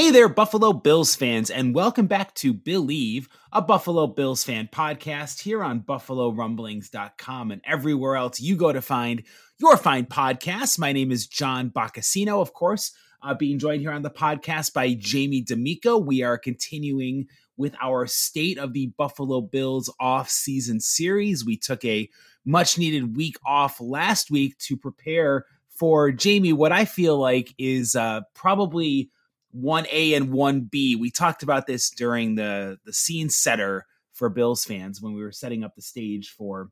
Hey there, Buffalo Bills fans, and welcome back to Believe, a Buffalo Bills fan podcast here on BuffaloRumblings.com and everywhere else you go to find your fine podcasts. My name is John Boccacino, of course, uh, being joined here on the podcast by Jamie D'Amico. We are continuing with our State of the Buffalo Bills off-season series. We took a much needed week off last week to prepare for Jamie, what I feel like is uh, probably 1A and 1B. We talked about this during the the scene setter for Bills fans when we were setting up the stage for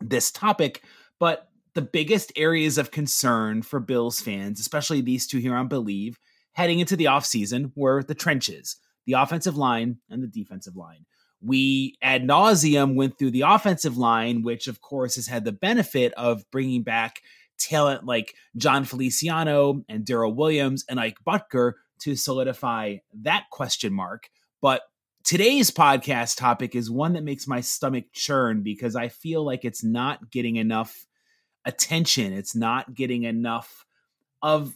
this topic, but the biggest areas of concern for Bills fans, especially these two here on Believe, heading into the offseason were the trenches, the offensive line and the defensive line. We ad nauseum went through the offensive line, which of course has had the benefit of bringing back talent like Jon Feliciano and Daryl Williams and Ike Boettger to solidify that question mark. But today's podcast topic is one that makes my stomach churn because I feel like it's not getting enough attention. It's not getting enough of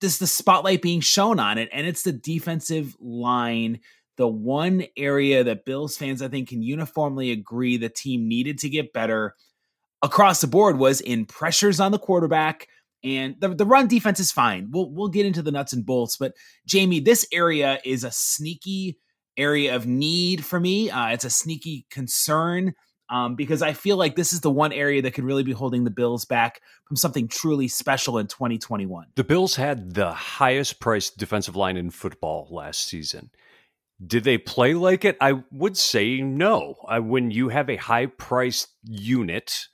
this the spotlight being shown on it and it's the defensive line the one area that Bills fans I think can uniformly agree the team needed to get better across the board was in pressures on the quarterback and the, the run defense is fine. We'll we'll get into the nuts and bolts, but Jamie, this area is a sneaky area of need for me. Uh, it's a sneaky concern um, because I feel like this is the one area that could really be holding the Bills back from something truly special in 2021. The Bills had the highest priced defensive line in football last season. Did they play like it? I would say no. Uh, when you have a high priced unit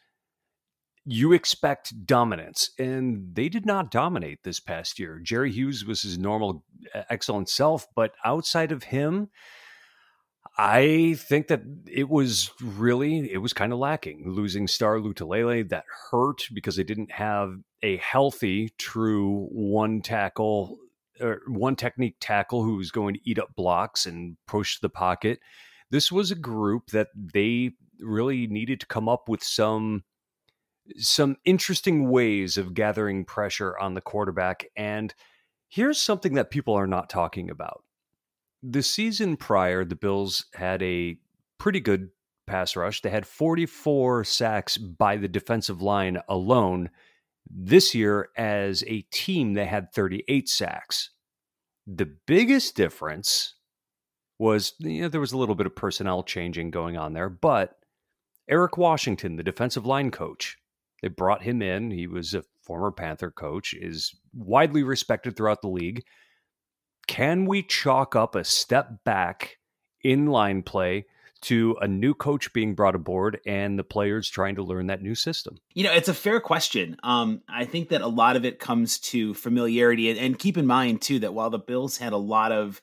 you expect dominance, and they did not dominate this past year. Jerry Hughes was his normal excellent self, but outside of him, I think that it was really it was kind of lacking. Losing Star Lotulelei that hurt because they didn't have a healthy, true one tackle or one technique tackle who was going to eat up blocks and push the pocket. This was a group that they really needed to come up with some some interesting ways of gathering pressure on the quarterback. And here's something that people are not talking about. The season prior, the Bills had a pretty good pass rush. They had 44 sacks by the defensive line alone. This year, as a team, they had 38 sacks. The biggest difference was you know, there was a little bit of personnel changing going on there, but Eric Washington, the defensive line coach, they brought him in. He was a former Panther coach, is widely respected throughout the league. Can we chalk up a step back in line play to a new coach being brought aboard and the players trying to learn that new system? You know, it's a fair question. Um, I think that a lot of it comes to familiarity. And, keep in mind, too, that while the Bills had a lot of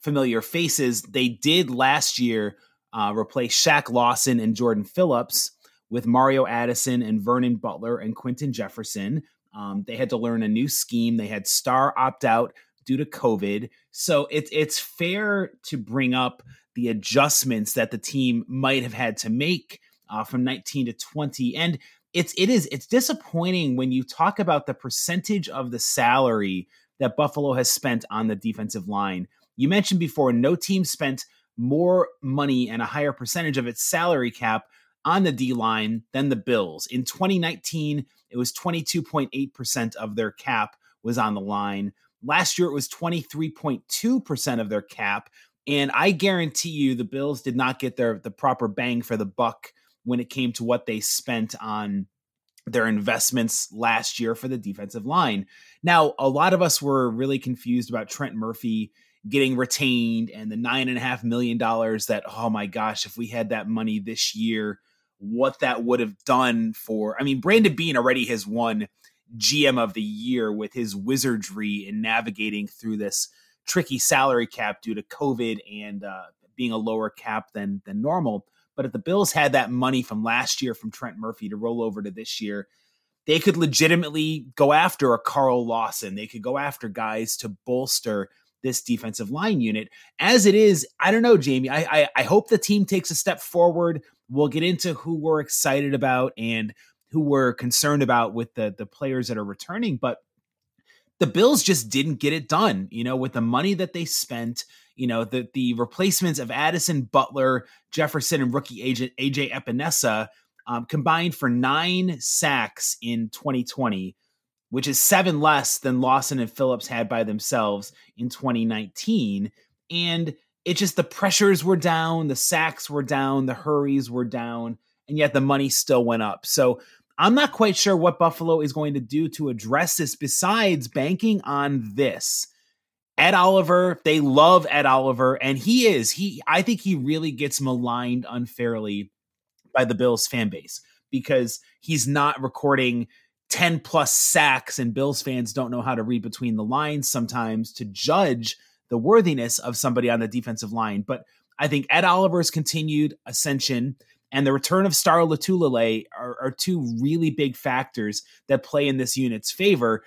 familiar faces, they did last year uh, replace Shaq Lawson and Jordan Phillips with Mario Addison and Vernon Butler and Quinton Jefferson. Um, they had to learn a new scheme. They had Star opt out due to COVID. So it's it's fair to bring up the adjustments that the team might have had to make uh, from 19 to 20. And it's it is it's disappointing when you talk about the percentage of the salary that Buffalo has spent on the defensive line. You mentioned before, no team spent more money and a higher percentage of its salary cap on the D line than the Bills. In 2019, it was 22.8% of their cap was on the line. Last year, it was 23.2% of their cap. And I guarantee you the Bills did not get their the proper bang for the buck when it came to what they spent on their investments last year for the defensive line. Now, a lot of us were really confused about Trent Murphy getting retained and the nine and a half million dollars that, oh my gosh, if we had that money this year, what that would have done for. I mean, Brandon Beane already has won GM of the year with his wizardry in navigating through this tricky salary cap due to COVID and uh, being a lower cap than than normal. But if the Bills had that money from last year from Trent Murphy to roll over to this year, they could legitimately go after a Carl Lawson. They could go after guys to bolster this defensive line unit. As it is, I don't know, Jamie. I, I, I hope the team takes a step forward. We'll get into who we're excited about and who we're concerned about with the the players that are returning, but the Bills just didn't get it done. You know, with the money that they spent, you know, the the replacements of Addison Butler, Jefferson, and rookie agent AJ Epenesa um, combined for nine sacks in 2020 which is seven less than Lawson and Phillips had by themselves in 2019. And it just the pressures were down, the sacks were down, the hurries were down, and yet the money still went up. So I'm not quite sure what Buffalo is going to do to address this besides banking on this. Ed Oliver, they love Ed Oliver, and he is. He I think he really gets maligned unfairly by the Bills fan base because he's not recording 10 plus sacks, and Bills fans don't know how to read between the lines sometimes to judge the worthiness of somebody on the defensive line. But I think Ed Oliver's continued ascension and the return of Star Lotulelei are, are two really big factors that play in this unit's favor.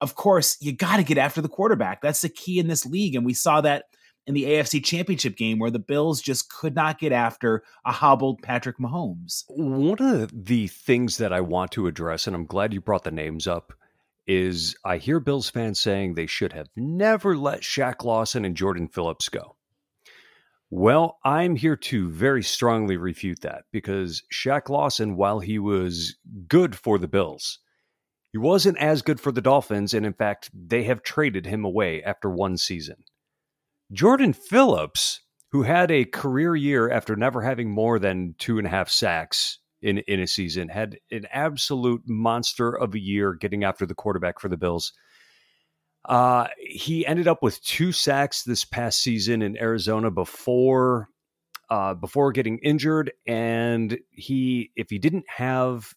Of course, you got to get after the quarterback. That's the key in this league. And we saw that in the AFC Championship game where the Bills just could not get after a hobbled Patrick Mahomes. One of the things that I want to address, and I'm glad you brought the names up, is I hear Bills fans saying they should have never let Shaq Lawson and Jordan Phillips go. Well, I'm here to very strongly refute that because Shaq Lawson, while he was good for the Bills, he wasn't as good for the Dolphins. And in fact, they have traded him away after one season. Jordan Phillips, who had a career year after never having more than two and a half sacks in, in a season, had an absolute monster of a year getting after the quarterback for the Bills. Uh, he ended up with two sacks this past season in Arizona before uh, before getting injured, and he if he didn't have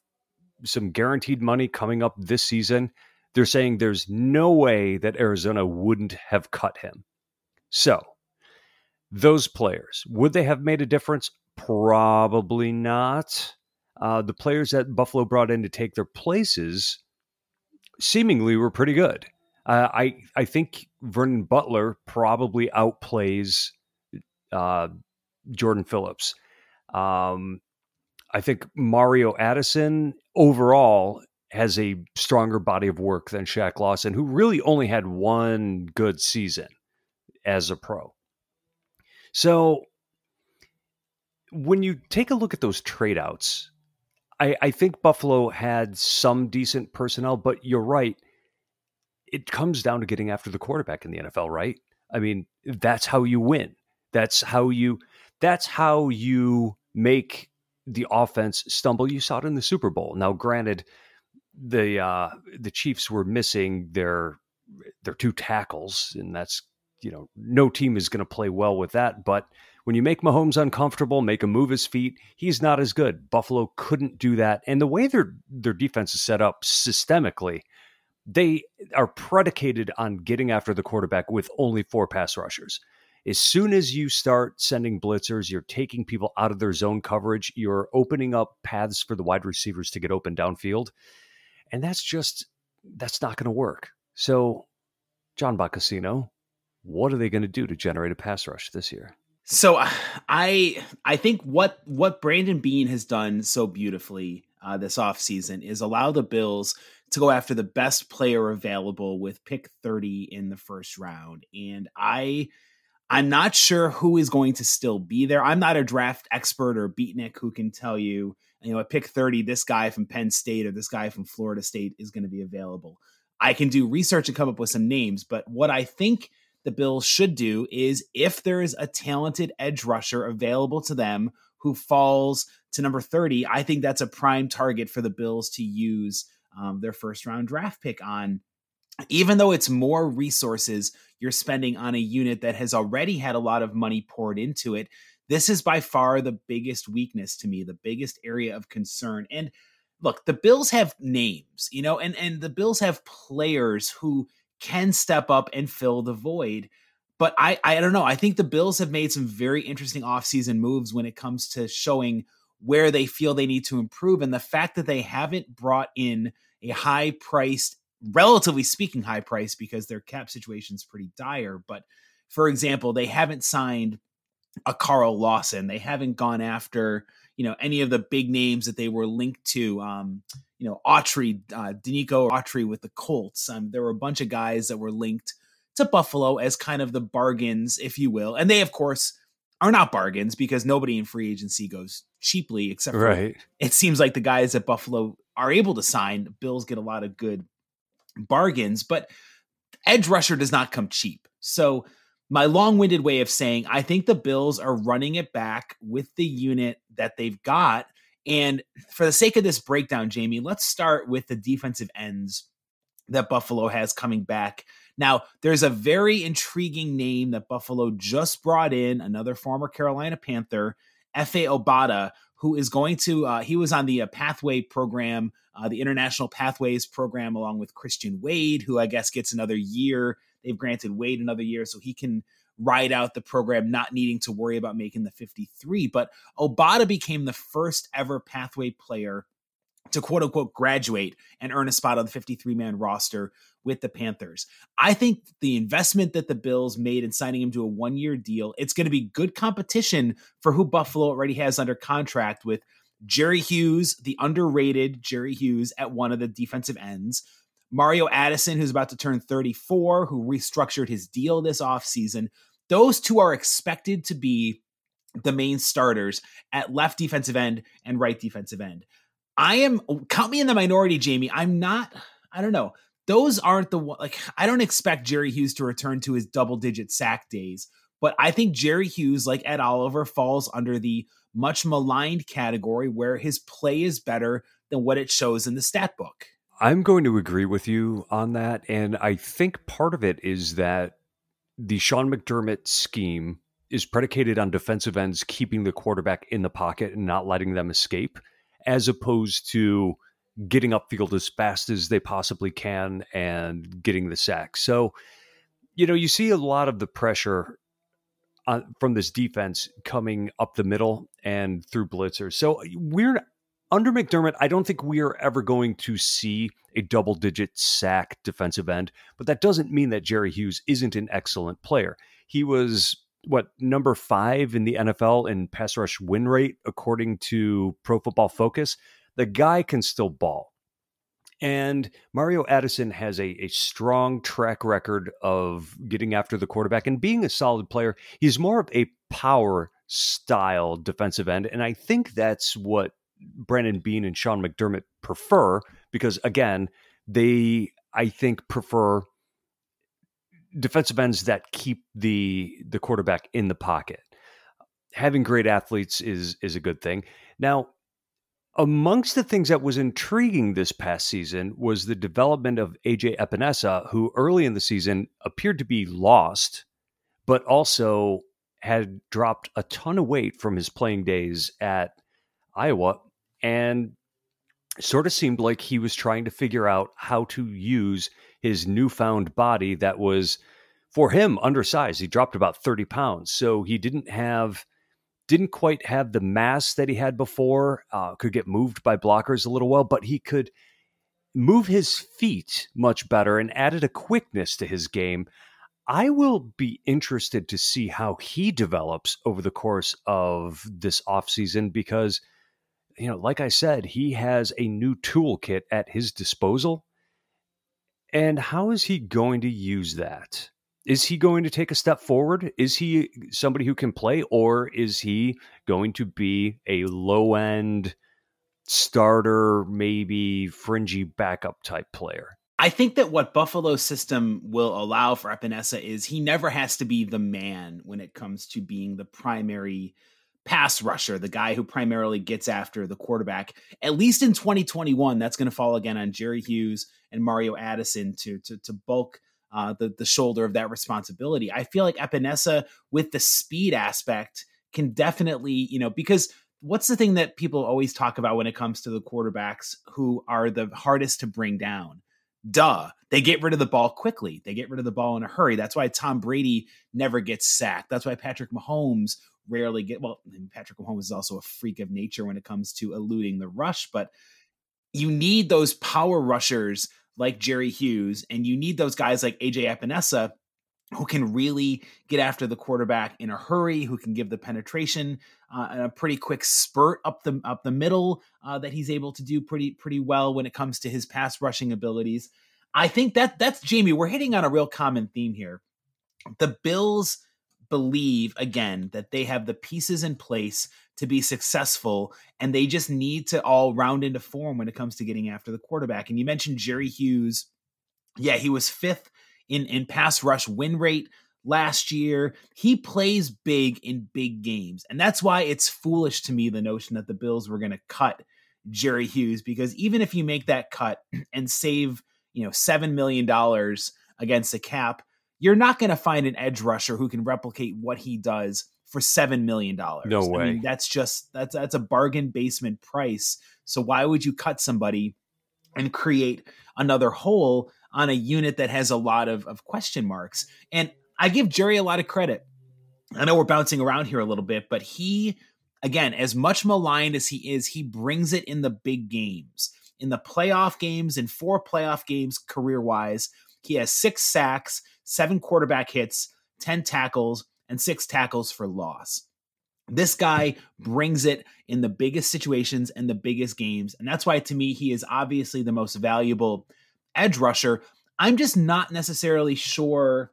some guaranteed money coming up this season, they're saying there's no way that Arizona wouldn't have cut him. So, those players, would they have made a difference? Probably not. Uh, the players that Buffalo brought in to take their places seemingly were pretty good. Uh, I I think Vernon Butler probably outplays uh, Jordan Phillips. Um, I think Mario Addison overall has a stronger body of work than Shaq Lawson, who really only had one good season as a pro. So when you take a look at those trade outs, I, I think Buffalo had some decent personnel, but you're right. It comes down to getting after the quarterback in the NFL, right? I mean, that's how you win. That's how you that's how you make the offense stumble. You saw it in the Super Bowl. Now, granted, the uh, the Chiefs were missing their their two tackles, and that's you know, no team is going to play well with that. But when you make Mahomes uncomfortable, make him move his feet, he's not as good. Buffalo couldn't do that. And the way their their defense is set up systemically, they are predicated on getting after the quarterback with only four pass rushers. As soon as you start sending blitzers, you're taking people out of their zone coverage, you're opening up paths for the wide receivers to get open downfield. And that's just that's not going to work. So, John Boccacino, what are they going to do to generate a pass rush this year? So I I think what what Brandon Beane has done so beautifully uh, this offseason is allow the Bills to go after the best player available with pick 30 in the first round. And I I'm not sure who is going to still be there. I'm not a draft expert or beatnik who can tell you, you know, at pick 30, this guy from Penn State or this guy from Florida State is going to be available. I can do research and come up with some names, but what I think the Bills should do is if there is a talented edge rusher available to them who falls to number 30, I think that's a prime target for the Bills to use um, their first round draft pick on. Even though it's more resources you're spending on a unit that has already had a lot of money poured into it, this is by far the biggest weakness to me, the biggest area of concern. And look, the Bills have names, you know, and and the Bills have players who can step up and fill the void. But I I don't know. I think the Bills have made some very interesting offseason moves when it comes to showing where they feel they need to improve. And the fact that they haven't brought in a high priced, relatively speaking, high price because their cap situation is pretty dire. But for example, they haven't signed a Carl Lawson. They haven't gone after you know any of the big names that they were linked to. Um, you know, Autry, uh, Denico Autry with the Colts. Um, there were a bunch of guys that were linked to Buffalo as kind of the bargains, if you will, and they of course are not bargains because nobody in free agency goes cheaply, except right. it seems like the guys at Buffalo are able to sign. Bills get a lot of good bargains, but edge rusher does not come cheap. So my long-winded way of saying I think the Bills are running it back with the unit that they've got. And for the sake of this breakdown, Jamie, let's start with the defensive ends that Buffalo has coming back. Now, there's a very intriguing name that Buffalo just brought in, another former Carolina Panther, Efe Obada, who is going to, uh, he was on the uh, Pathway program, uh, the International Pathways program, along with Christian Wade, who I guess gets another year They've granted Wade another year so he can ride out the program, not needing to worry about making the 53. But Obada became the first ever pathway player to quote unquote graduate and earn a spot on the 53 man roster with the Panthers. I think the investment that the Bills made in signing him to a one year deal, it's going to be good competition for who Buffalo already has under contract with Jerry Hughes, the underrated Jerry Hughes at one of the defensive ends, Mario Addison, who's about to turn 34, who restructured his deal this offseason. Those two are expected to be the main starters at left defensive end and right defensive end. I am count me in the minority, Jamie. I'm not, I don't know. Those aren't the one like I don't expect Jerry Hughes to return to his double digit sack days, but I think Jerry Hughes, like Ed Oliver, falls under the much maligned category where his play is better than what it shows in the stat book. I'm going to agree with you on that. And I think part of it is that the Sean McDermott scheme is predicated on defensive ends keeping the quarterback in the pocket and not letting them escape, as opposed to getting upfield as fast as they possibly can and getting the sack. So, you know, you see a lot of the pressure on, from this defense coming up the middle and through blitzers. So we're under McDermott, I don't think we are ever going to see a double digit sack defensive end, but that doesn't mean that Jerry Hughes isn't an excellent player. He was what number five in the NFL in pass rush win rate, according to Pro Football Focus. The guy can still ball. And Mario Addison has a, a strong track record of getting after the quarterback and being a solid player. He's more of a power style defensive end. And I think that's what Brandon Beane and Sean McDermott prefer because again, they I think prefer defensive ends that keep the the quarterback in the pocket. Having great athletes is is a good thing. Now, amongst the things that was intriguing this past season was the development of AJ Epenesa, who early in the season appeared to be lost, but also had dropped a ton of weight from his playing days at Iowa and sort of seemed like he was trying to figure out how to use his newfound body that was for him undersized. He dropped about 30 pounds so he didn't have didn't quite have the mass that he had before uh, could get moved by blockers a little well but he could move his feet much better and added a quickness to his game. I will be interested to see how he develops over the course of this offseason because, you know, like I said, he has a new toolkit at his disposal. And how is he going to use that? Is he going to take a step forward? Is he somebody who can play, or is he going to be a low end starter, maybe fringy backup type player? I think that what Buffalo's system will allow for Epenesa is he never has to be the man when it comes to being the primary pass rusher, the guy who primarily gets after the quarterback. At least in 2021, that's going to fall again on Jerry Hughes and Mario Addison to to, to bulk uh, the the shoulder of that responsibility. I feel like Epenesa with the speed aspect can definitely, you know, because what's the thing that people always talk about when it comes to the quarterbacks who are the hardest to bring down? Duh. They get rid of the ball quickly. They get rid of the ball in a hurry. That's why Tom Brady never gets sacked. That's why Patrick Mahomes rarely get well, Patrick Mahomes is also a freak of nature when it comes to eluding the rush, but you need those power rushers like Jerry Hughes, and you need those guys like AJ Epenesa who can really get after the quarterback in a hurry, who can give the penetration uh, a pretty quick spurt up the up the middle uh, that he's able to do pretty pretty well when it comes to his pass rushing abilities. I think that that's Jamie. We're hitting on a real common theme here. The Bills believe again that they have the pieces in place to be successful and they just need to all round into form when it comes to getting after the quarterback. And you mentioned Jerry Hughes. Yeah, he was fifth in in pass rush win rate last year. He plays big in big games. And that's why it's foolish to me the notion that the Bills were going to cut Jerry Hughes because even if you make that cut and save, you know, 7 million dollars against the cap, you're not going to find an edge rusher who can replicate what he does for 7 million dollars. No way. I mean, that's just that's that's a bargain basement price. So why would you cut somebody and create another hole on a unit that has a lot of, of question marks. And I give Jerry a lot of credit. I know we're bouncing around here a little bit, but he, again, as much maligned as he is, he brings it in the big games. In the playoff games, in four playoff games career wise, he has six sacks, seven quarterback hits, 10 tackles, and six tackles for loss. This guy brings it in the biggest situations and the biggest games. And that's why, to me, he is obviously the most valuable edge rusher. I'm just not necessarily sure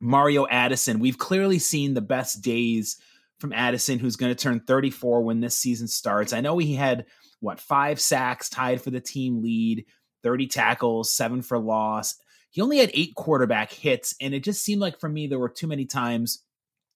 Mario Addison. We've clearly seen the best days from Addison, who's going to turn 34 when this season starts. I know he had, what, five sacks tied for the team lead, 30 tackles, seven for loss. He only had eight quarterback hits. And it just seemed like for me, there were too many times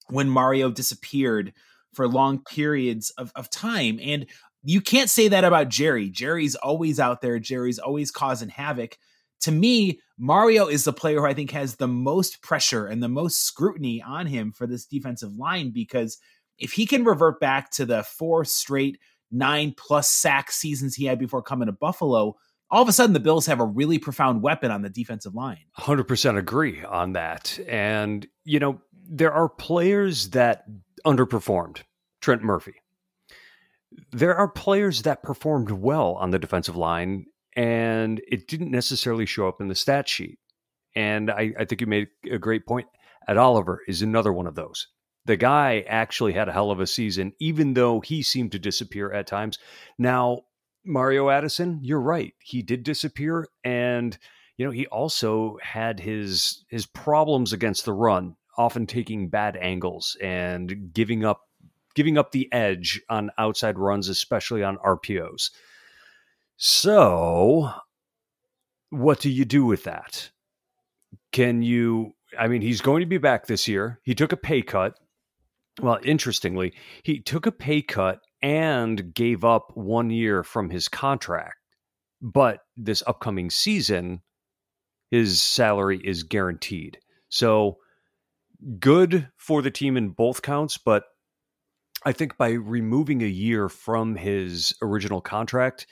when Mario disappeared for long periods of, of time. And you can't say that about Jerry. Jerry's always out there, Jerry's always causing havoc to me, Mario is the player who I think has the most pressure and the most scrutiny on him for this defensive line because if he can revert back to the four straight nine plus sack seasons he had before coming to Buffalo, all of a sudden the Bills have a really profound weapon on the defensive line. 100% agree on that. And, you know, there are players that underperformed. Trent Murphy. There are players that performed well on the defensive line and it didn't necessarily show up in the stat sheet. And I, I think you made a great point. Ed Oliver is another one of those. The guy actually had a hell of a season, even though he seemed to disappear at times. Now, Mario Addison, you're right. He did disappear, and you know he also had his his problems against the run, often taking bad angles and giving up giving up the edge on outside runs, especially on RPOs. So, what do you do with that? Can you? I mean, he's going to be back this year. He took a pay cut. Well, interestingly, he took a pay cut and gave up one year from his contract. But this upcoming season, his salary is guaranteed. So good for the team in both counts, but I think by removing a year from his original contract,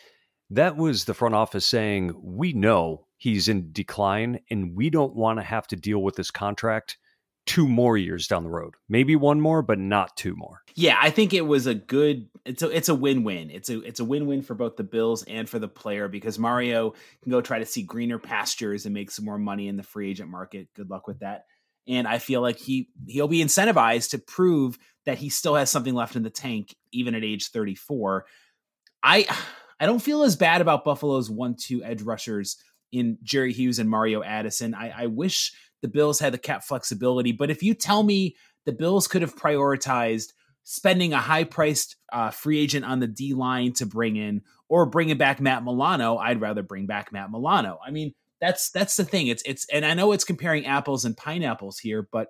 that was the front office saying, we know he's in decline and we don't want to have to deal with this contract two more years down the road. Maybe one more, but not two more. Yeah, I think it was a good it's a it's a win-win. It's a it's a win-win for both the Bills and for the player because Mario can go try to see greener pastures and make some more money in the free agent market. Good luck with that. And I feel like he he'll be incentivized to prove that he still has something left in the tank, even at age 34. I I don't feel as bad about Buffalo's one-two edge rushers in Jerry Hughes and Mario Addison. I, I wish the Bills had the cap flexibility, but if you tell me the Bills could have prioritized spending a high-priced uh, free agent on the D line to bring in, or bringing back Matt Milano, I'd rather bring back Matt Milano. I mean, that's that's the thing. It's it's and I know it's comparing apples and pineapples here, but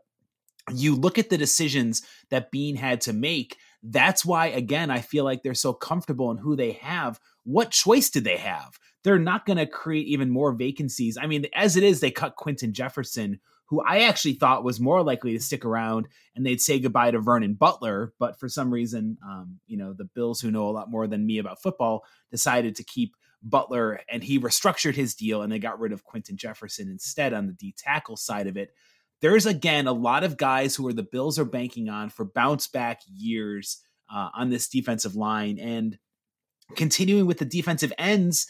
you look at the decisions that Beane had to make. That's why, again, I feel like they're so comfortable in who they have. What choice did they have? They're not going to create even more vacancies. I mean, as it is, they cut Quinton Jefferson, who I actually thought was more likely to stick around, and they'd say goodbye to Vernon Butler. But for some reason, um, you know, the Bills, who know a lot more than me about football, decided to keep Butler, and he restructured his deal, and they got rid of Quinton Jefferson instead on the D tackle side of it there's again a lot of guys who are the Bills are banking on for bounce back years uh, on this defensive line. And continuing with the defensive ends,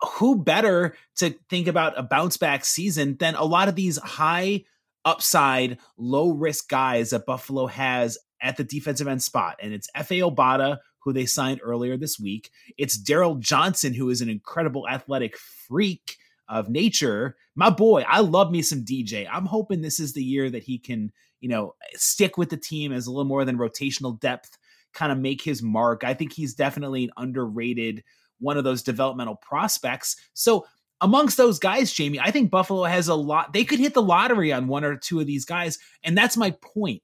who better to think about a bounce back season than a lot of these high upside, low risk guys that Buffalo has at the defensive end spot? And it's Efe Obada, who they signed earlier this week. It's Darryl Johnson, who is an incredible athletic freak of nature. My boy, I love me some DJ. I'm hoping this is the year that he can, you know, stick with the team as a little more than rotational depth, kind of make his mark. I think he's definitely an underrated one of those developmental prospects. So amongst those guys, Jamie, I think Buffalo has a lot. They could hit the lottery on one or two of these guys. And that's my point.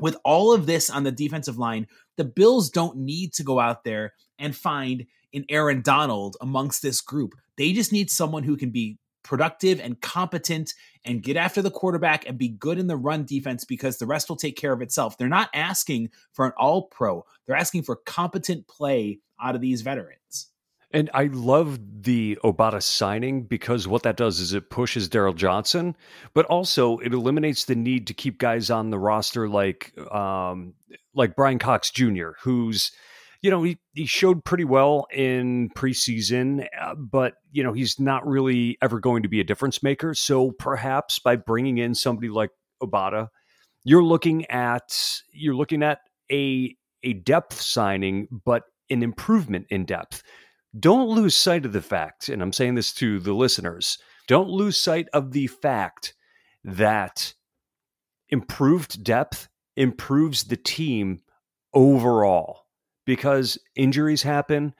With all of this on the defensive line, the Bills don't need to go out there and find an Aaron Donald amongst this group. They just need someone who can be productive and competent and get after the quarterback and be good in the run defense because the rest will take care of itself. They're not asking for an all pro, they're asking for competent play out of these veterans. And I love the Obada signing because what that does is it pushes Darryl Johnson, but also it eliminates the need to keep guys on the roster like um, like Bryan Cox Jr., who's you know, he, he showed pretty well in preseason, uh, but, you know, he's not really ever going to be a difference maker. So perhaps by bringing in somebody like Obada, you're looking at you're looking at a a depth signing, but an improvement in depth. Don't lose sight of the fact, and I'm saying this to the listeners, don't lose sight of the fact that improved depth improves the team overall because injuries happen.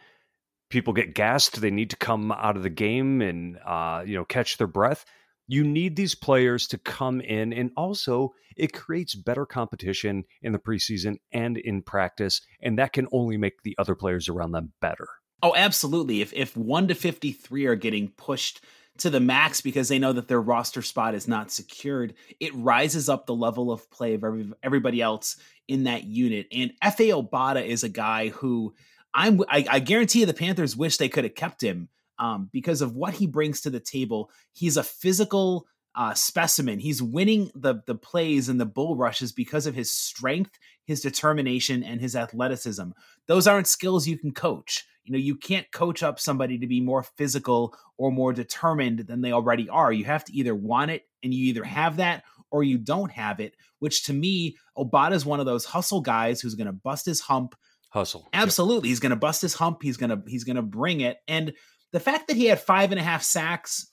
People get gassed. They need to come out of the game and uh, you know catch their breath. You need these players to come in, and also it creates better competition in the preseason and in practice, and that can only make the other players around them better. Oh, absolutely. If if one to fifty three are getting pushed to the max because they know that their roster spot is not secured, it rises up the level of play of every, everybody else in that unit. And Efe Obada is a guy who I'm I, I guarantee you the Panthers wish they could have kept him um, because of what he brings to the table. He's a physical uh, specimen. He's winning the the plays and the bull rushes because of his strength, his determination, and his athleticism. Those aren't skills you can coach. You know, you can't coach up somebody to be more physical or more determined than they already are. You have to either want it and you either have that or you don't have it, which to me, Obada is one of those hustle guys who's going to bust his hump. Hustle. Absolutely. Yep. He's going to bust his hump. He's going to, he's going to bring it. And the fact that he had five and a half sacks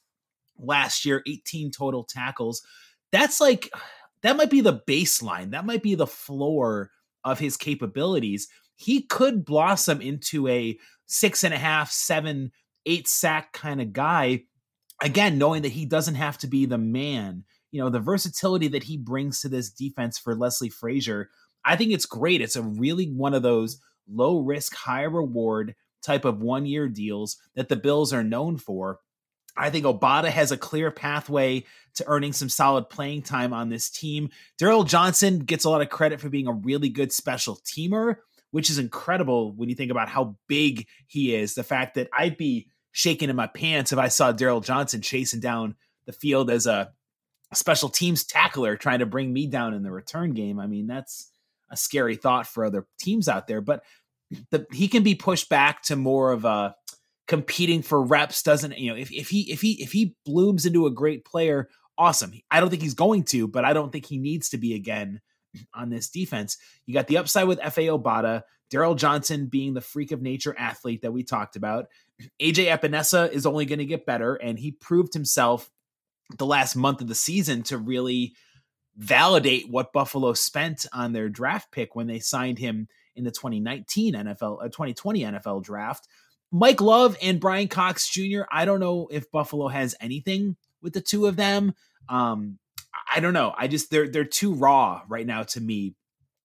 last year, 18 total tackles, that's like, that might be the baseline. That might be the floor of his capabilities. He could blossom into a six and a half, seven, eight sack kind of guy. Again, knowing that he doesn't have to be the man you know, the versatility that he brings to this defense for Leslie Frazier, I think it's great. It's a really one of those low risk, high reward type of one year deals that the Bills are known for. I think Obada has a clear pathway to earning some solid playing time on this team. Darryl Johnson gets a lot of credit for being a really good special teamer, which is incredible when you think about how big he is. The fact that I'd be shaking in my pants if I saw Darryl Johnson chasing down the field as a special teams tackler trying to bring me down in the return game. I mean, that's a scary thought for other teams out there, but the, he can be pushed back to more of a competing for reps. Doesn't, you know, if, if he, if he, if he blooms into a great player, awesome. I don't think he's going to, but I don't think he needs to be again on this defense. You got the upside with Efe Obada, Darryl Johnson being the freak of nature athlete that we talked about. AJ Epenesa is only going to get better, and he proved himself the last month of the season to really validate what Buffalo spent on their draft pick when they signed him in the 2019 NFL, uh, 2020 NFL draft. Mike Love and Bryan Cox Jr. I don't know if Buffalo has anything with the two of them. Um, I don't know. I just they're they're too raw right now to me.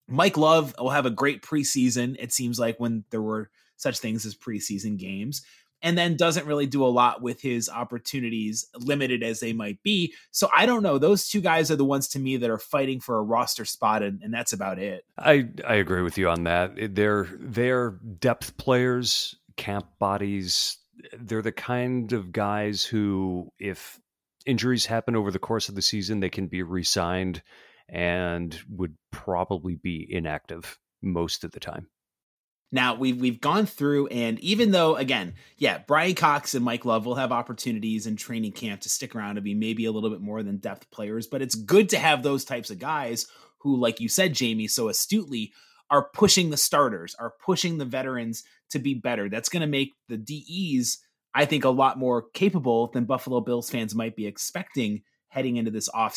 Mike Love will have a great preseason. It seems like when there were such things as preseason games and then doesn't really do a lot with his opportunities, limited as they might be. So I don't know. Those two guys are the ones to me that are fighting for a roster spot, and, and that's about it. I I agree with you on that. They're they're depth players, camp bodies. They're the kind of guys who, if injuries happen over the course of the season, they can be re-signed and would probably be inactive most of the time. Now we've we've gone through, and even though again, yeah, Bryan Cox and Mike Love will have opportunities in training camp to stick around and be maybe a little bit more than depth players, but it's good to have those types of guys who, like you said, Jamie, so astutely, are pushing the starters, are pushing the veterans to be better. That's going to make the DEs, I think, a lot more capable than Buffalo Bills fans might be expecting heading into this off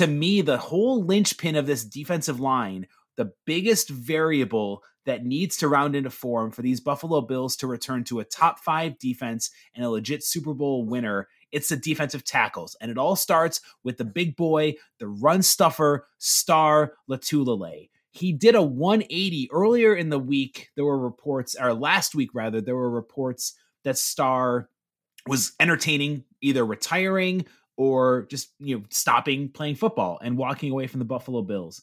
to me, the whole linchpin of this defensive line, the biggest variable that needs to round into form for these Buffalo Bills to return to a top five defense and a legit Super Bowl winner, it's the defensive tackles. And it all starts with the big boy, the run stuffer, Star Lotulelei. He did a 180 earlier in the week. There were reports, or last week rather, there were reports that Star was entertaining either retiring or just you know stopping playing football and walking away from the Buffalo Bills.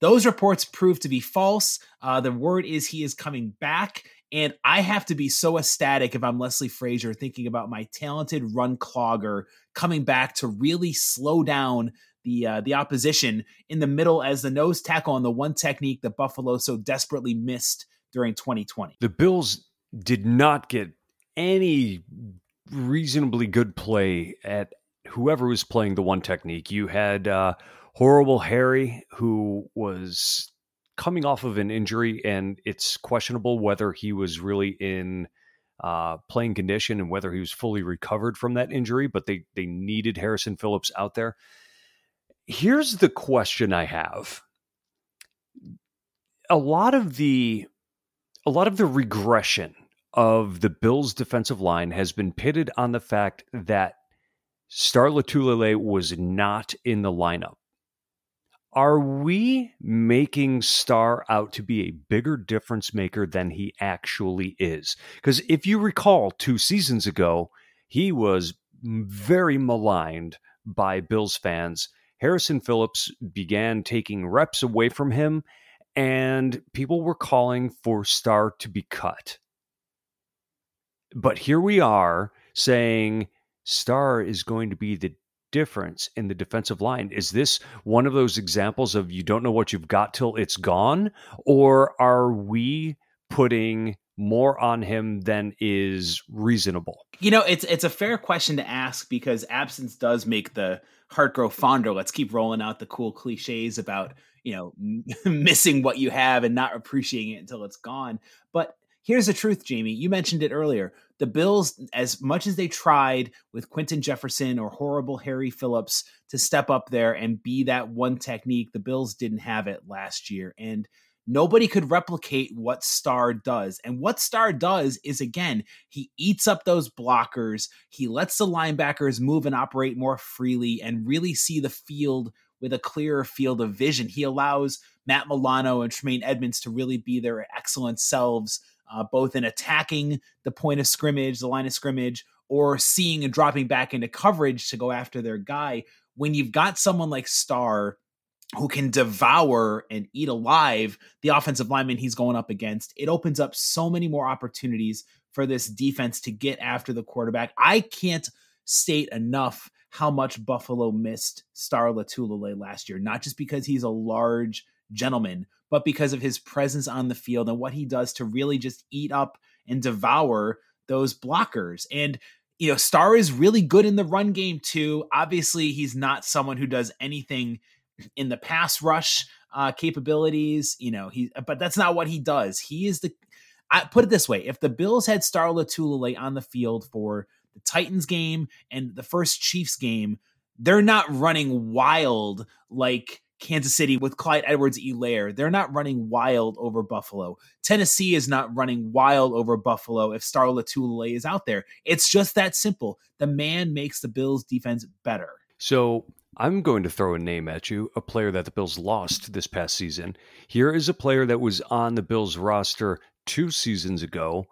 Those reports proved to be false. Uh, the word is he is coming back, and I have to be so ecstatic if I'm Leslie Frazier thinking about my talented run clogger coming back to really slow down the uh, the opposition in the middle as the nose tackle on the one technique that Buffalo so desperately missed during 2020. The Bills did not get any reasonably good play at whoever was playing the one technique. You had uh, horrible Harry, who was coming off of an injury, and it's questionable whether he was really in uh, playing condition and whether he was fully recovered from that injury. But they they needed Harrison Phillips out there. Here's the question I have: a lot of the a lot of the regression of the Bills' defensive line has been pitted on the fact that Star Lotulelei was not in the lineup. Are we making Star out to be a bigger difference maker than he actually is? Because if you recall, two seasons ago, he was very maligned by Bills fans. Harrison Phillips began taking reps away from him, and people were calling for Star to be cut. But here we are saying Star is going to be the difference in the defensive line. Is this one of those examples of you don't know what you've got till it's gone? Or are we putting more on him than is reasonable? You know, it's it's a fair question to ask because absence does make the heart grow fonder. Let's keep rolling out the cool cliches about, you know, missing what you have and not appreciating it until it's gone. But here's the truth, Jamie. You mentioned it earlier the Bills, as much as they tried with Quinton Jefferson or horrible Harry Phillips to step up there and be that one technique, the Bills didn't have it last year. And nobody could replicate what Star does. And what Star does is, again, he eats up those blockers, he lets the linebackers move and operate more freely and really see the field with a clearer field of vision. He allows Matt Milano and Tremaine Edmunds to really be their excellent selves uh, both in attacking the point of scrimmage, the line of scrimmage, or seeing and dropping back into coverage to go after their guy. When you've got someone like Star who can devour and eat alive the offensive lineman he's going up against, it opens up so many more opportunities for this defense to get after the quarterback. I can't state enough how much Buffalo missed Star Lotulelei last year, not just because he's a large gentleman, but because of his presence on the field and what he does to really just eat up and devour those blockers. And you know, Star is really good in the run game too. Obviously, he's not someone who does anything in the pass rush uh, capabilities. You know, he but that's not what he does. He is the I put it this way: if the Bills had Star Lotulelei on the field for the Titans game and the first Chiefs game, they're not running wild like Kansas City with Clyde Edwards Helaire. They're not running wild over Buffalo. Tennessee is not running wild over Buffalo if Star Lotulelei is out there. It's just that simple. The man makes the Bills defense better. So I'm going to throw a name at you, a player that the Bills lost this past season. Here is a player that was on the Bills roster two seasons ago,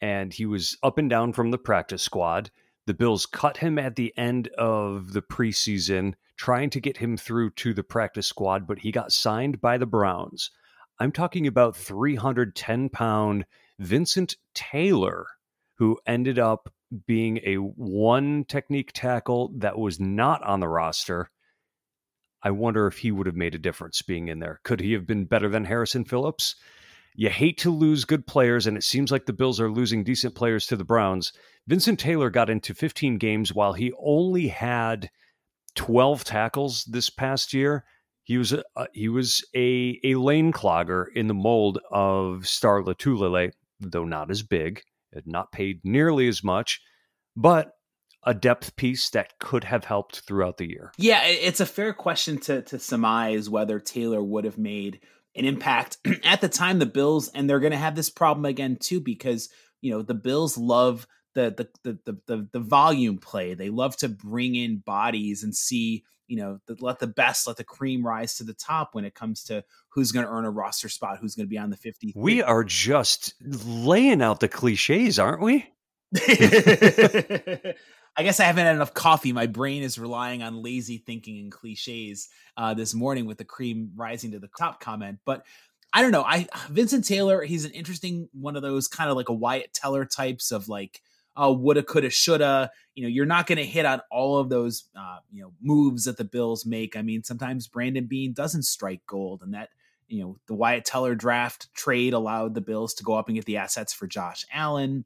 and he was up and down from the practice squad. The Bills cut him at the end of the preseason, trying to get him through to the practice squad, but he got signed by the Browns. I'm talking about 310 pound Vincent Taylor, who ended up being a one technique tackle that was not on the roster. I wonder if he would have made a difference being in there. Could he have been better than Harrison Phillips? You hate to lose good players, and it seems like the Bills are losing decent players to the Browns. Vincent Taylor got into 15 games while he only had 12 tackles this past year. He was a, uh, he was a, a lane clogger in the mold of Star Lotulelei, though not as big, had not paid nearly as much, but a depth piece that could have helped throughout the year. Yeah, it's a fair question to to surmise whether Taylor would have made an impact at the time the Bills and they're going to have this problem again too because you know the Bills love the the, the the the volume play. They love to bring in bodies and see you know the, let the best let the cream rise to the top when it comes to who's going to earn a roster spot, who's going to be on the 50. We are just laying out the cliches, aren't we? I guess I haven't had enough coffee. My brain is relying on lazy thinking and cliches uh, this morning with the cream rising to the top comment. But I don't know. I Vincent Taylor, he's an interesting one of those kind of like a Wyatt Teller types of like, oh, woulda, coulda, shoulda. You know, you're not going to hit on all of those, uh, you know, moves that the Bills make. I mean, sometimes Brandon Beane doesn't strike gold, and that you know the Wyatt Teller draft trade allowed the Bills to go up and get the assets for Josh Allen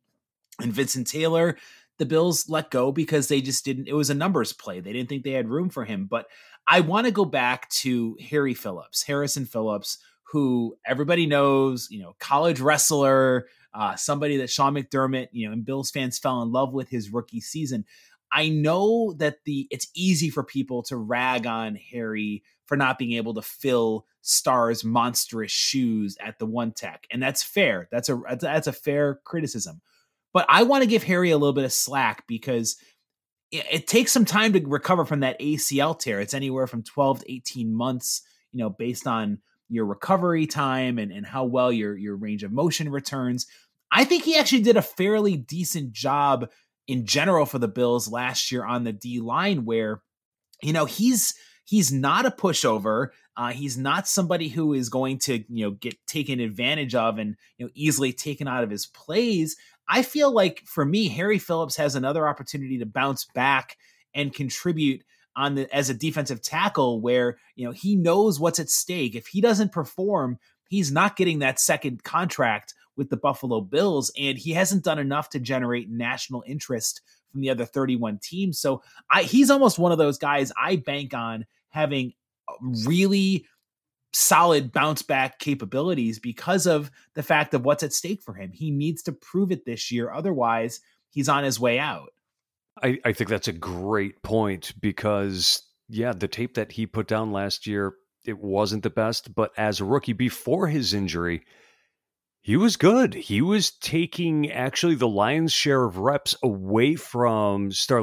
and Vincent Taylor the Bills let go because they just didn't, it was a numbers play. They didn't think they had room for him. But I want to go back to Harry Phillips, Harrison Phillips, who everybody knows, you know, college wrestler, uh, somebody that Sean McDermott, you know, and Bills fans fell in love with his rookie season. I know that the it's easy for people to rag on Harry for not being able to fill Star's monstrous shoes at the one tech, and that's fair. That's a that's a fair criticism. But I want to give Harry a little bit of slack because it, it, takes some time to recover from that ACL tear. It's anywhere from 12 to 18 months, you know, based on your recovery time and, and how well your, your range of motion returns. I think he actually did a fairly decent job in general for the Bills last year on the D line, where, you know, he's he's not a pushover. Uh, he's not somebody who is going to you know get taken advantage of and you know easily taken out of his plays. I feel like for me, Harry Phillips has another opportunity to bounce back and contribute on the as a defensive tackle where you know he knows what's at stake. If he doesn't perform, he's not getting that second contract with the Buffalo Bills, and he hasn't done enough to generate national interest from the other 31 teams. So I, he's almost one of those guys I bank on having really solid bounce back capabilities because of the fact of what's at stake for him. He needs to prove it this year. Otherwise, he's on his way out. I, I think that's a great point because, yeah, the tape that he put down last year, it wasn't the best, but as a rookie before his injury, he was good. He was taking actually the lion's share of reps away from Star.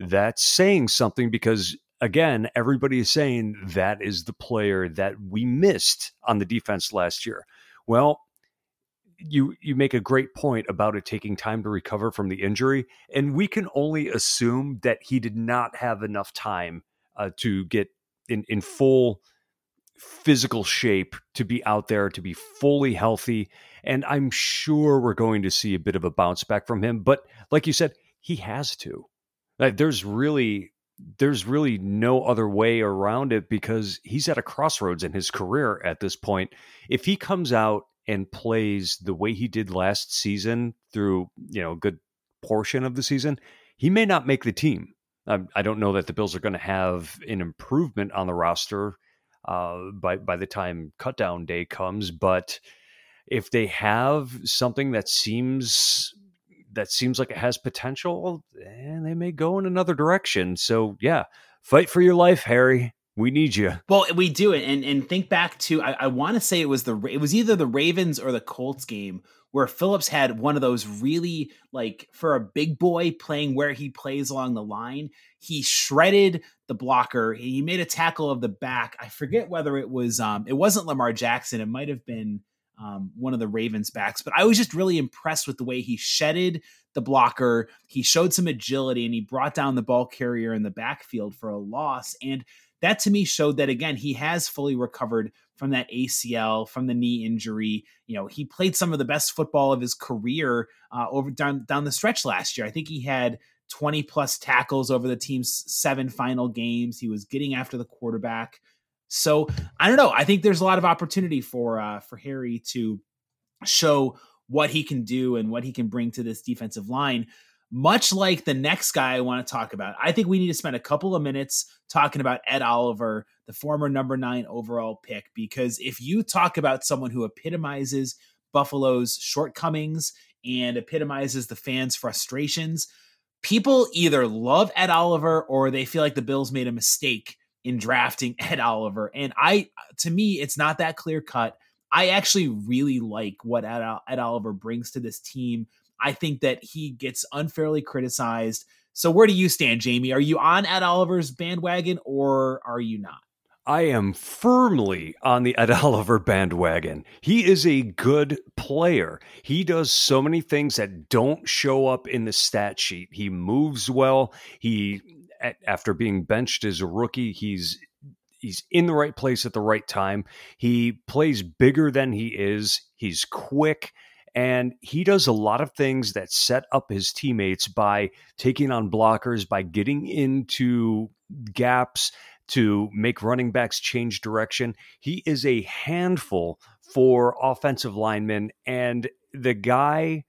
That's saying something because again, everybody is saying that is the player that we missed on the defense last year. Well, you you make a great point about it taking time to recover from the injury, and we can only assume that he did not have enough time uh, to get in in full physical shape to be out there to be fully healthy and i'm sure we're going to see a bit of a bounce back from him but like you said he has to. Like, there's really there's really no other way around it because he's at a crossroads in his career at this point. If he comes out and plays the way he did last season through you know a good portion of the season he may not make the team I, don't know that the Bills are going to have an improvement on the roster uh, by by the time cutdown day comes. But if they have something that seems that seems like it has potential, and they may go in another direction. So yeah, fight for your life, Harry. We need you. Well, we do it, and and think back to I, I want to say it was the it was either the Ravens or the Colts game where Phillips had one of those really like for a big boy playing where he plays along the line. He shredded the blocker. He made a tackle of the back. I forget whether it was um it wasn't Lamar Jackson. It might have been um, one of the Ravens backs, but I was just really impressed with the way he shedded the blocker. He showed some agility and he brought down the ball carrier in the backfield for a loss. And that to me showed that again, he has fully recovered from that ACL, from the knee injury. You know, he played some of the best football of his career uh, over down down the stretch last year. I think he had 20 plus tackles over the team's seven final games. He was getting after the quarterback. So I don't know. I think there's a lot of opportunity for uh, for Harry to show what he can do and what he can bring to this defensive line much like the next guy I want to talk about. I think we need to spend a couple of minutes talking about Ed Oliver, the former number nine overall pick, because if you talk about someone who epitomizes Buffalo's shortcomings and epitomizes the fans' frustrations, people either love Ed Oliver or they feel like the Bills made a mistake in drafting Ed Oliver. And I, to me, it's not that clear cut. I actually really like what Ed, Ed Oliver brings to this team I think that he gets unfairly criticized. So where do you stand, Jamie? Are you on Ed Oliver's bandwagon or are you not? I am firmly on the Ed Oliver bandwagon. He is a good player. He does so many things that don't show up in the stat sheet. He moves well. He after being benched as a rookie, he's he's in the right place at the right time. He plays bigger than he is. He's quick. And he does a lot of things that set up his teammates by taking on blockers, by getting into gaps to make running backs change direction. He is a handful for offensive linemen. And the guy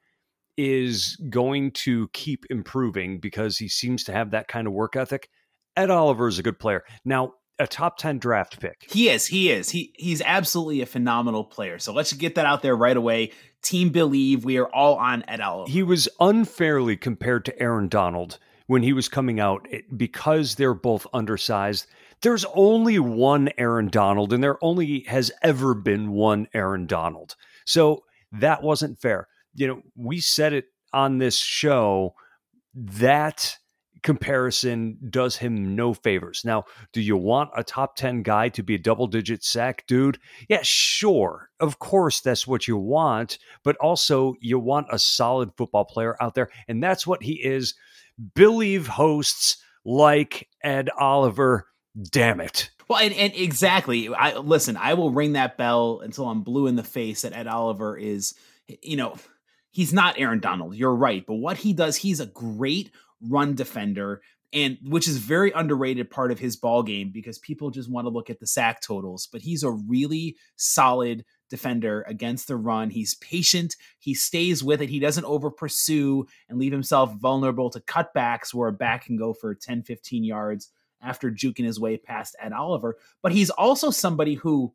is going to keep improving because he seems to have that kind of work ethic. Ed Oliver is a good player. Now, a top 10 draft pick. He is. He is. He he's absolutely a phenomenal player. So let's get that out there right away. Team Believe, we are all on Ed Oliver. He was unfairly compared to Aaron Donald when he was coming out because they're both undersized. There's only one Aaron Donald, and there only has ever been one Aaron Donald. So that wasn't fair. You know, we said it on this show that comparison does him no favors. Now, do you want a top 10 guy to be a double digit sack dude? Yeah, sure. Of course, that's what you want, but also you want a solid football player out there. And that's what he is. Believe hosts like Ed Oliver. Damn it. Well, and, and exactly. I listen, I will ring that bell until I'm blue in the face that Ed Oliver is, you know, he's not Aaron Donald. You're right. But what he does, he's a great run defender and which is very underrated part of his ball game because people just want to look at the sack totals but he's a really solid defender against the run. He's patient. He stays with it. He doesn't over pursue and leave himself vulnerable to cutbacks where a back can go for 10 15 yards after juking his way past Ed Oliver but he's also somebody who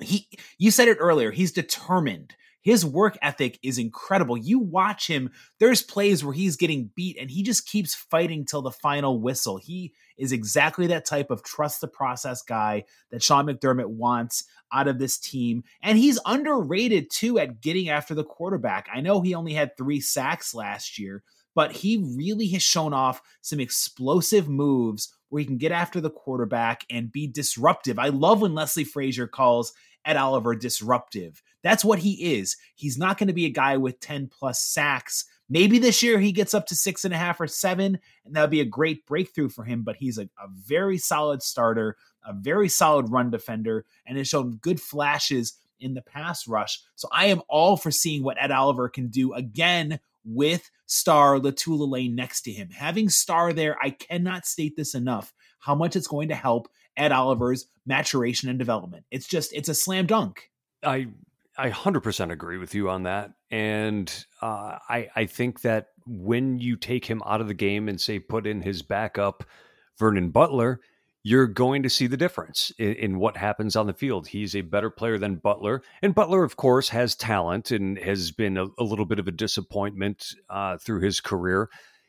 he you said it earlier he's determined his work ethic is incredible. You watch him, there's plays where he's getting beat and he just keeps fighting till the final whistle. He is exactly that type of trust the process guy that Sean McDermott wants out of this team. And he's underrated too at getting after the quarterback. I know he only had three sacks last year, but he really has shown off some explosive moves where he can get after the quarterback and be disruptive. I love when Leslie Frazier calls Ed Oliver disruptive. That's what he is. He's not going to be a guy with 10 plus sacks. Maybe this year he gets up to six and a half or seven, and that would be a great breakthrough for him. But he's a, a very solid starter, a very solid run defender, and has shown good flashes in the pass rush. So I am all for seeing what Ed Oliver can do again with star Lotulelei next to him. Having star there, I cannot state this enough how much it's going to help Ed Oliver's maturation and development. It's just it's a slam dunk. I I 100% agree with you on that. And uh, I, I think that when you take him out of the game and say put in his backup, Vernon Butler, you're going to see the difference in, in, what happens on the field. He's a better player than Butler. And Butler, of course, has talent and has been a, a little bit of a disappointment uh, through his career.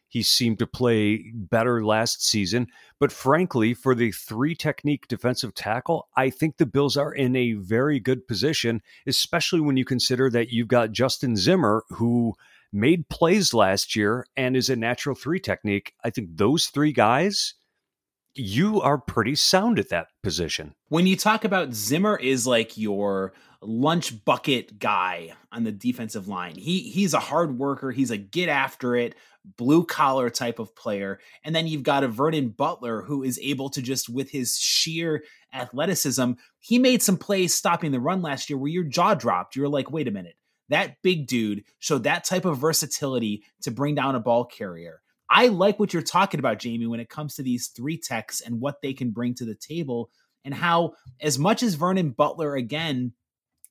He seemed to play better last season. But frankly, for the three technique defensive tackle, I think the Bills are in a very good position, especially when you consider that you've got Justin Zimmer, who made plays last year and is a natural three technique. I think those three guys you are pretty sound at that position. When you talk about Zimmer is like your lunch bucket guy on the defensive line. He he's a hard worker, he's a get after it, blue collar type of player. And then you've got a Vernon Butler who is able to just with his sheer athleticism, he made some plays stopping the run last year where your jaw dropped. You're like, "Wait a minute. That big dude showed that type of versatility to bring down a ball carrier." I like what you're talking about, Jamie, when it comes to these three techs and what they can bring to the table, and how, as much as Vernon Butler, again,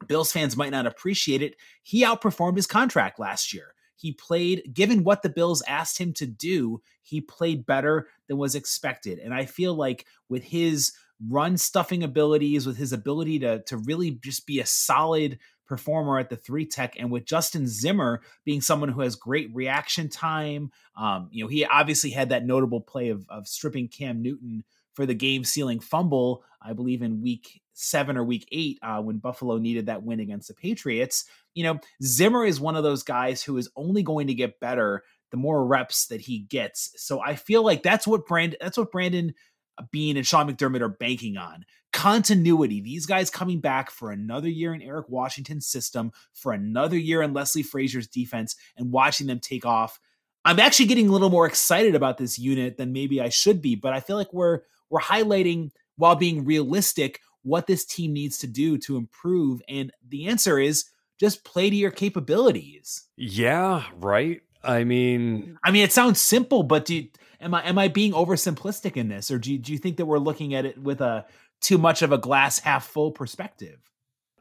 Bills fans might not appreciate it, he outperformed his contract last year. He played, given what the Bills asked him to do, he played better than was expected. And I feel like with his run stuffing abilities, with his ability to, to really just be a solid performer at the three tech, and with Justin Zimmer being someone who has great reaction time. Um, you know, he obviously had that notable play of, of stripping Cam Newton for the game sealing fumble, I believe in week seven or week eight, uh, when Buffalo needed that win against the Patriots. You know, Zimmer is one of those guys who is only going to get better the more reps that he gets. So I feel like that's what Brand that's what Brandon uh, Beane and Sean McDermott are banking on continuity. These guys coming back for another year in Eric Washington's system, for another year in Leslie Frazier's defense, and watching them take off. I'm actually getting a little more excited about this unit than maybe I should be, but I feel like we're we're highlighting while being realistic what this team needs to do to improve. And the answer is just play to your capabilities. Yeah, right. I mean, I mean, it sounds simple, but do you, am I am I being oversimplistic in this, or do you, do you think that we're looking at it with a too much of a glass half full perspective?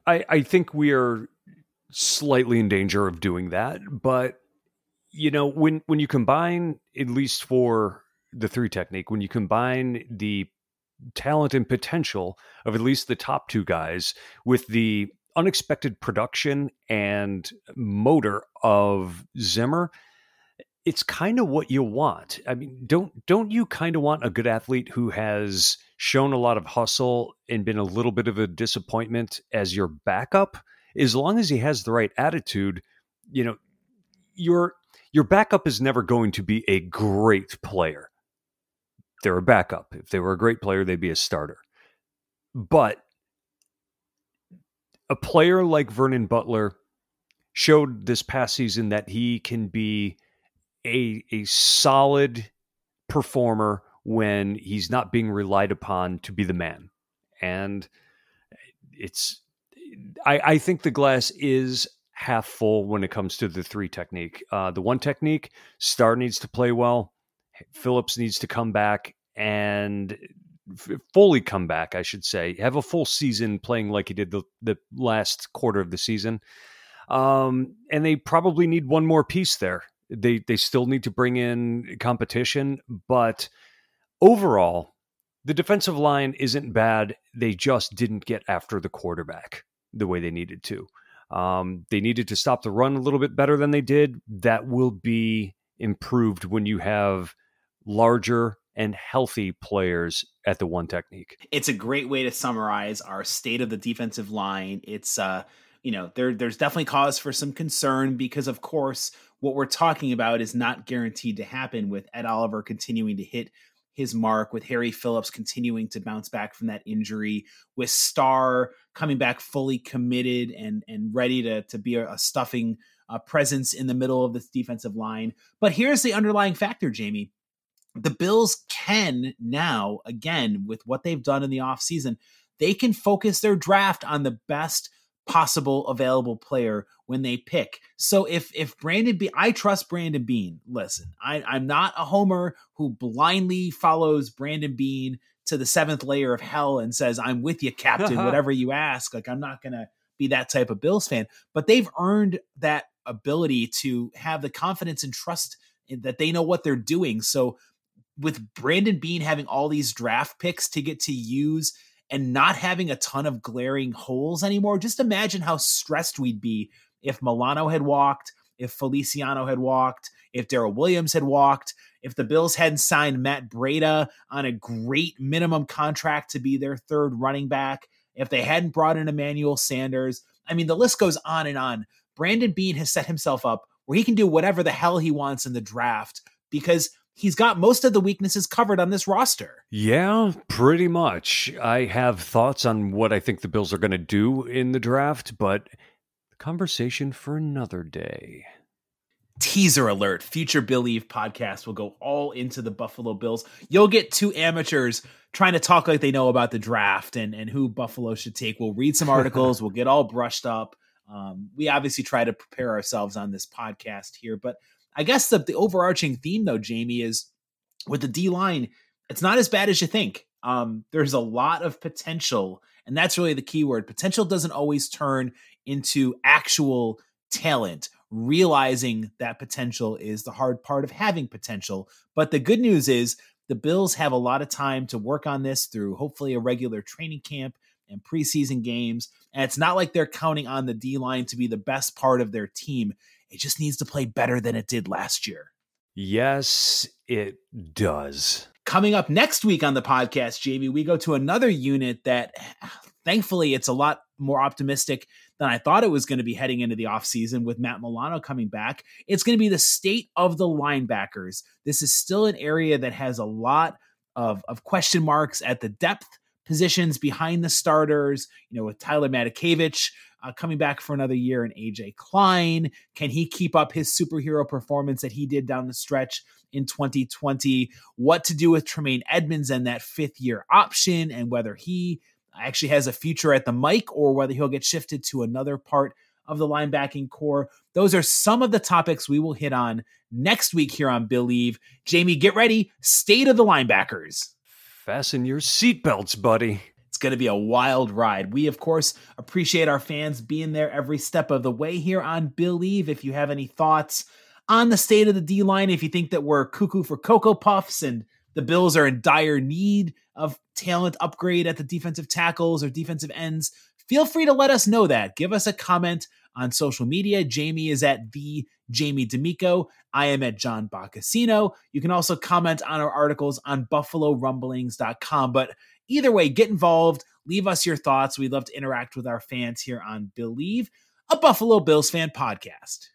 I I think we are slightly in danger of doing that, but you know, when when you combine at least for the three technique, when you combine the talent and potential of at least the top two guys with the unexpected production and motor of Zimmer, it's kind of what you want. I mean, don't don't you kind of want a good athlete who has shown a lot of hustle and been a little bit of a disappointment as your backup? As long as he has the right attitude, you know, your your backup is never going to be a great player. They're a backup. If they were a great player, they'd be a starter. But a player like Vernon Butler showed this past season that he can be a a solid performer when he's not being relied upon to be the man. And it's I, I think the glass is half full when it comes to the three technique. Uh, the one technique, Star needs to play well. Phillips needs to come back and fully come back, I should say. Have a full season playing like he did the, the last quarter of the season. Um, and they probably need one more piece there. They they still need to bring in competition, but overall, the defensive line isn't bad. They just didn't get after the quarterback the way they needed to. Um, they needed to stop the run a little bit better than they did. That will be improved when you have larger and healthy players at the one technique. It's a great way to summarize our state of the defensive line. It's uh, you know, there there's definitely cause for some concern because of course what we're talking about is not guaranteed to happen with Ed Oliver continuing to hit his mark with Harry Phillips continuing to bounce back from that injury, with Star coming back fully committed and and ready to to be a, a stuffing uh, presence in the middle of this defensive line. But here's the underlying factor, Jamie. The Bills can now, again, with what they've done in the offseason, they can focus their draft on the best possible available player when they pick. So if if Brandon Beane, I trust Brandon Beane. Listen, I, I'm not a homer who blindly follows Brandon Beane to the seventh layer of hell and says, I'm with you, Captain, whatever you ask. Like I'm not gonna be that type of Bills fan. But they've earned that ability to have the confidence and trust that they know what they're doing. So with Brandon Beane having all these draft picks to get to use and not having a ton of glaring holes anymore, just imagine how stressed we'd be if Milano had walked, if Feliciano had walked, if Daryl Williams had walked, if the Bills hadn't signed Matt Breida on a great minimum contract to be their third running back, if they hadn't brought in Emmanuel Sanders. I mean, the list goes on and on. Brandon Beane has set himself up where he can do whatever the hell he wants in the draft because he's got most of the weaknesses covered on this roster. Yeah, pretty much. I have thoughts on what I think the Bills are going to do in the draft, but conversation for another day. Teaser alert future Believe podcast will go all into the Buffalo Bills. You'll get two amateurs trying to talk like they know about the draft and, and who Buffalo should take. We'll read some articles, we'll get all brushed up. Um, we obviously try to prepare ourselves on this podcast here, but I guess the, the overarching theme, though, Jamie, is with the D line, it's not as bad as you think. Um, there's a lot of potential, and that's really the key word. Potential doesn't always turn into actual talent. Realizing that potential is the hard part of having potential. But the good news is the Bills have a lot of time to work on this through hopefully a regular training camp and preseason games. And it's not like they're counting on the D line to be the best part of their team. It just needs to play better than it did last year. Yes, it does. Coming up next week on the podcast, Jamie, we go to another unit that thankfully it's a lot more optimistic than I thought it was going to be heading into the offseason with Matt Milano coming back. It's going to be the state of the linebackers. This is still an area that has a lot of, of question marks at the depth positions behind the starters, you know, with Tyler Matakevich uh, coming back for another year and AJ Klein. Can he keep up his superhero performance that he did down the stretch in 2020? What to do with Tremaine Edmunds and that fifth year option and whether he actually has a future at the Mike or whether he'll get shifted to another part of the linebacking corps. Those are some of the topics we will hit on next week here on Believe. Jamie, get ready. State of the linebackers. Fasten your seatbelts, buddy. It's going to be a wild ride. We, of course, appreciate our fans being there every step of the way here on Believe. If you have any thoughts on the state of the D line, if you think that we're cuckoo for Cocoa Puffs and the Bills are in dire need of talent upgrade at the defensive tackles or defensive ends, feel free to let us know that. Give us a comment on social media. Jamie is at the Jamie D'Amico. I am at John Boccacino. You can also comment on our articles on BuffaloRumblings.com. But either way, get involved. Leave us your thoughts. We'd love to interact with our fans here on Believe, a Buffalo Bills fan podcast.